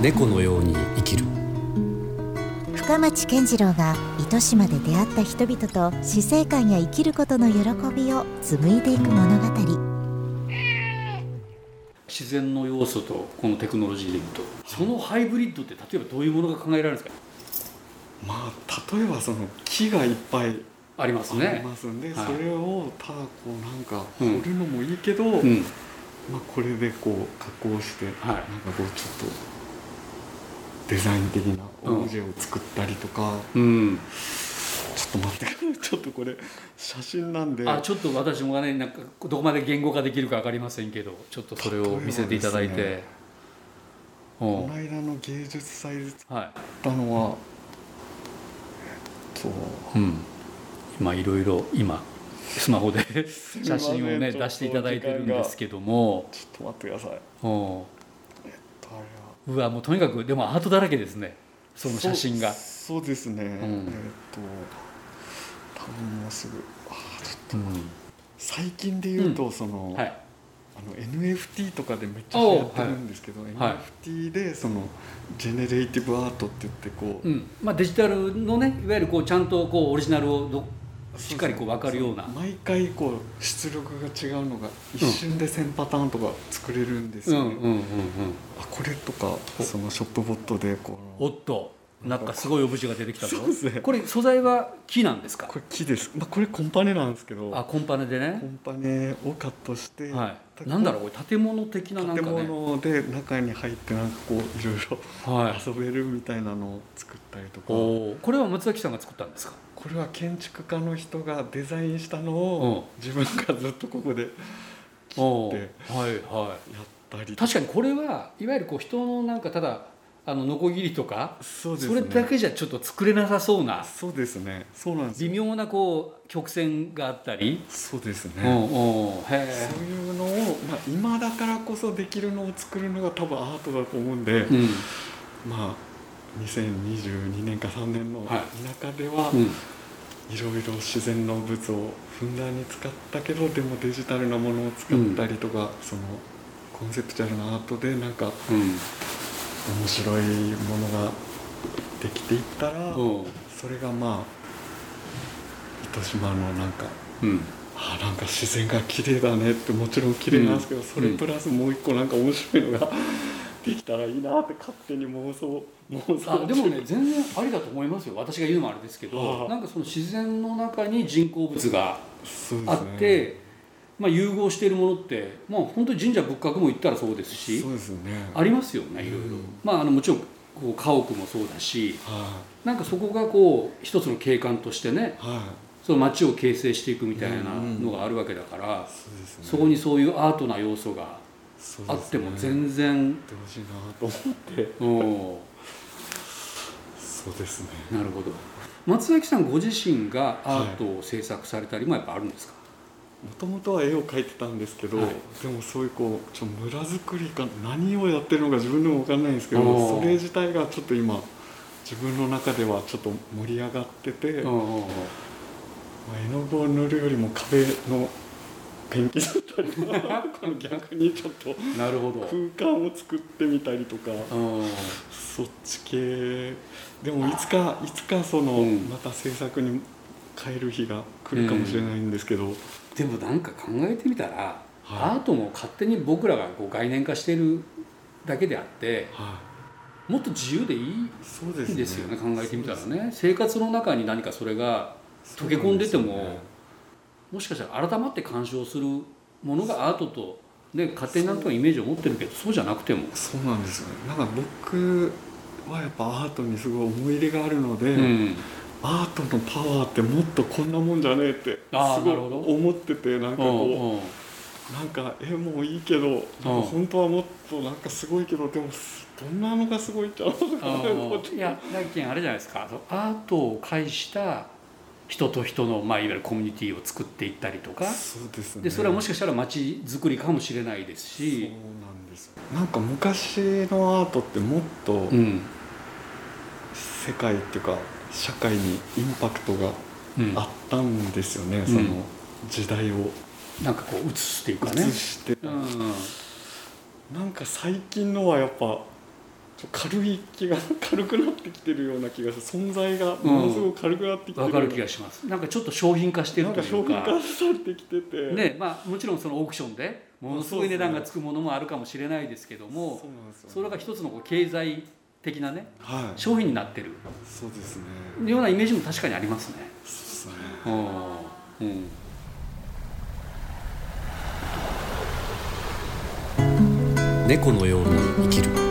猫のように生きる。深町健次郎が糸島で出会った人々と死生観や生きることの喜びを紡いでいく物語。自然の要素とこのテクノロジーでいうとそのハイブリッドって例えばどういうものが考えられるんですか？まあ例えばその木がいっぱいありますありねますんで、はい。それをただこうなんかうん。掘るのもいいけど、うんまあ、これでこう加工して、はい。なんかこうちょっとデザイン的なオブジェを作ったりとか、うん。ちょっと待って ちょっとこれ写真なんで。あちょっと私もねなんかどこまで言語化できるか分かりませんけどちょっとそれを見せていただいて、例えばですおこの間の芸術祭で作はったのはえっとい、うん、今いろいろ今スマホで写真をね出していただいてるんですけども。ちょっと待ってください。おえっとあれはうわもうとにかくでもアートだらけですね。その写真が。そうですね、ん。えっと多分もうすぐ。あーちょっと。うん。最近で言うと、その、はい。あの NFT とかでめっちゃ流行ってるんですけど、はい。NFT でそのジェネレイティブアートって言ってこう、うん。まあ、デジタルのねいわゆるこうちゃんとこうオリジナルをどしっかりこう分かるような。毎回こう出力が違うのが一瞬で1000パターンとか作れるんですよね、うんうんうんうん。あこれとかそのショップボットでこのおっとなんかすごいオブジェが出てきたぞ。そうですね。これ素材は木なんですか？これ木です、まあ、これコンパネなんですけど。あコンパネでコねンパネをカットして、はい。なんだろうこれ建物的ななんか建ね物で中に入ってなんかこういろいろはい。遊べるみたいなのを作ったりとか。おー。これは松崎さんが作ったんですか？これは建築家の人がデザインしたのを自分がずっとここでおでーはいはやったりい確かにこれはいわゆるこう人のなんかただあのノコギリとかそうですそれだけじゃちょっと作れなさそうなそうですね。そうなんですよ。微妙なこう曲線があったり。そうですね、そういうのを、まあ、今だからこそできるのを作るのが多分アートだと思うんで、えうん。まあ2022年か3年のはい。中では、うん。いろいろ自然の物をふんだんに使ったけどでもデジタルなものを使ったりとか、そのコンセプチュアルなアートでなんかうん面白いものができていったら、うん。それがまあ糸島のなんかうん。あなんか自然が綺麗だねってもちろん綺麗なんですけど、うん。それプラスもう一個なんか面白いのができたらいいなって勝手に妄想妄想あでもね全然ありだと思いますよ。私が言うのもあれですけどなんかその自然の中に人工物がそうですね。あって、まあ、融合しているものって、まあ、本当に神社仏閣も言ったらそうですしそうですね。ありますよねいろいろ、うんまあ、あのもちろんこう家屋もそうだしはなんかそこがこう一つの景観としてねいはい。その街を形成していくみたいなのがあるわけだから、そうですね。そこにそういうアートな要素があっても全然、ほしいなと思って。う。んそうですね。なるほど。松崎さんご自身がアートを制作されたりもやっぱあるんですか、もともとは絵を描いてたんですけど、はい。でもそういうこうちょ村作りか何をやってるのか自分でも分かんないんですけどそれ自体がちょっと今自分の中ではちょっと盛り上がってて、うんまあ、絵の具を塗るよりも壁のペンキだったりこの逆にちょっとなるほど。空間を作ってみたりとかうん。そっち系。でもいつかいつかその、うん。また制作に変える日が来るかもしれないんですけど、でもなんか考えてみたら、はい。アートも勝手に僕らがこう概念化してるだけであってはい。もっと自由でいいそうですよね。考えてみたらね。生活の中に何かそれが溶け込んでてもね。もしかしたら改まって鑑賞するものがアートと、ね、勝手になんとかイメージを持ってるけどそうじゃなくても、そうなんですよね。なんか僕はやっぱアートにすごい思い入れがあるので、うん、アートのパワーってもっとこんなもんじゃねえってすごい思っててなんかうんこう、うんなんか絵もいいけど本当はもっとなんかすごいけどでもどんなのがすごいっちゃうのかいやだけんあれじゃないですか。アートを介した人と人の、まあ、いわゆるコミュニティを作っていったりとか。そうですね。でそれはもしかしたら街づくりかもしれないですそうし、なんですなんか昔のアートってもっとうん。世界っていうか社会にインパクトがうんあったんですよね、ん。その時代を。なんかこう映すっていうかね。映して。た、うん。なんか最近のはやっぱ軽い気が 軽くなってきてるような気がする。存在がものすごく軽くなってきてる分かる気がします。なんかちょっと商品化してるなんというか。か商品化されてきてて。ねまあ、もちろんそのオークションでものすごい値段がつくものもあるかもしれないですけどもそれが一つのこう経済的なねはい。商品になってる。そうですね。ようなイメージも確かにありますね。そうですね。うん。猫のように生きる